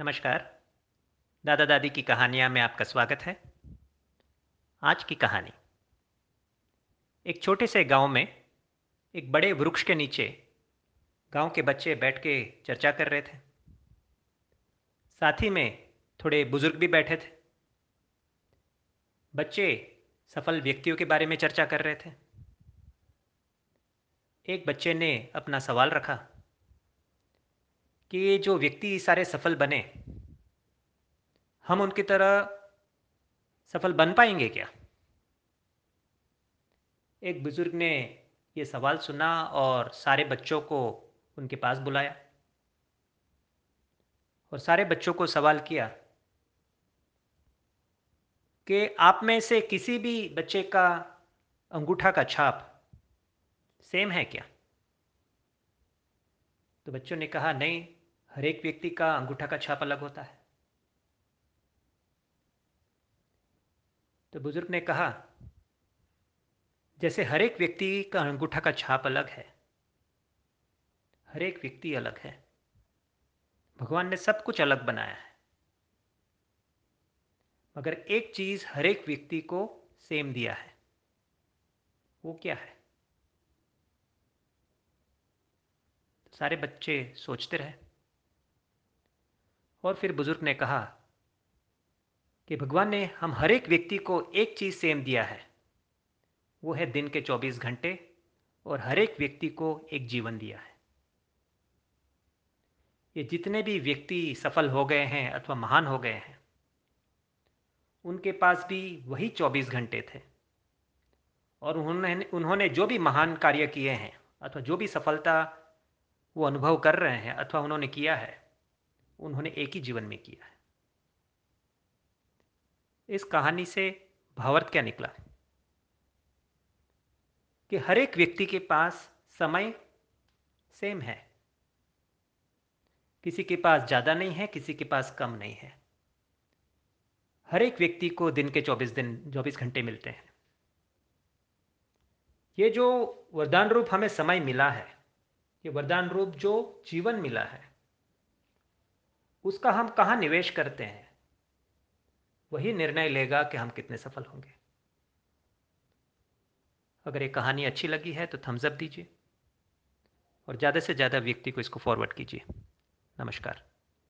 नमस्कार। दादा दादी की कहानियाँ में आपका स्वागत है। आज की कहानी। एक छोटे से गाँव में एक बड़े वृक्ष के नीचे गाँव के बच्चे बैठ के चर्चा कर रहे थे। साथ ही में थोड़े बुज़ुर्ग भी बैठे थे। बच्चे सफल व्यक्तियों के बारे में चर्चा कर रहे थे। एक बच्चे ने अपना सवाल रखा। कि जो व्यक्ति सारे सफल बने, हम उनकी तरह सफल बन पाएँगे क्या? एक बुज़ुर्ग ने ये सवाल सुना और सारे बच्चों को उनके पास बुलाया और सारे बच्चों को सवाल किया कि आप में से किसी भी बच्चे का अंगूठा का छाप सेम है क्या? तो बच्चों ने कहा, नहीं हर एक व्यक्ति का अंगूठा का छाप अलग होता है। तो बुज़ुर्ग ने कहा, जैसे हर एक व्यक्ति का अंगूठा का छाप अलग है, हर एक व्यक्ति अलग है। भगवान ने सब कुछ अलग बनाया है। मगर एक चीज़ हर एक व्यक्ति को सेम दिया है, वो क्या है? सारे बच्चे सोचते रहे। और फिर बुज़ुर्ग ने कहा कि भगवान ने हम हर एक व्यक्ति को एक चीज़ सेम दिया है। वो है दिन के 24 घंटे और हर एक व्यक्ति को एक जीवन दिया है। ये जितने भी व्यक्ति सफल हो गए हैं अथवा महान हो गए हैं, उनके पास भी वही 24 घंटे थे और उन्होंने उन्होंने जो भी महान कार्य किए हैं अथवा जो भी सफलता वो अनुभव कर रहे हैं अथवा उन्होंने किया है उन्होंने एक ही जीवन में किया है। इस कहानी से भावार्थ क्या निकला? कि हर एक व्यक्ति के पास समय सेम है। किसी के पास ज़्यादा नहीं है, किसी के पास कम नहीं है। हर एक व्यक्ति को दिन के 24 दिन 24 घंटे मिलते हैं। ये जो वरदान रूप हमें समय मिला है, ये वरदान रूप जो जीवन मिला है उसका हम कहाँ निवेश करते हैं? वही निर्णय लेगा कि हम कितने सफल होंगे। अगर ये कहानी अच्छी लगी है तो थम्सअप दीजिए और ज़्यादा से ज़्यादा व्यक्ति को इसको फॉरवर्ड कीजिए। नमस्कार।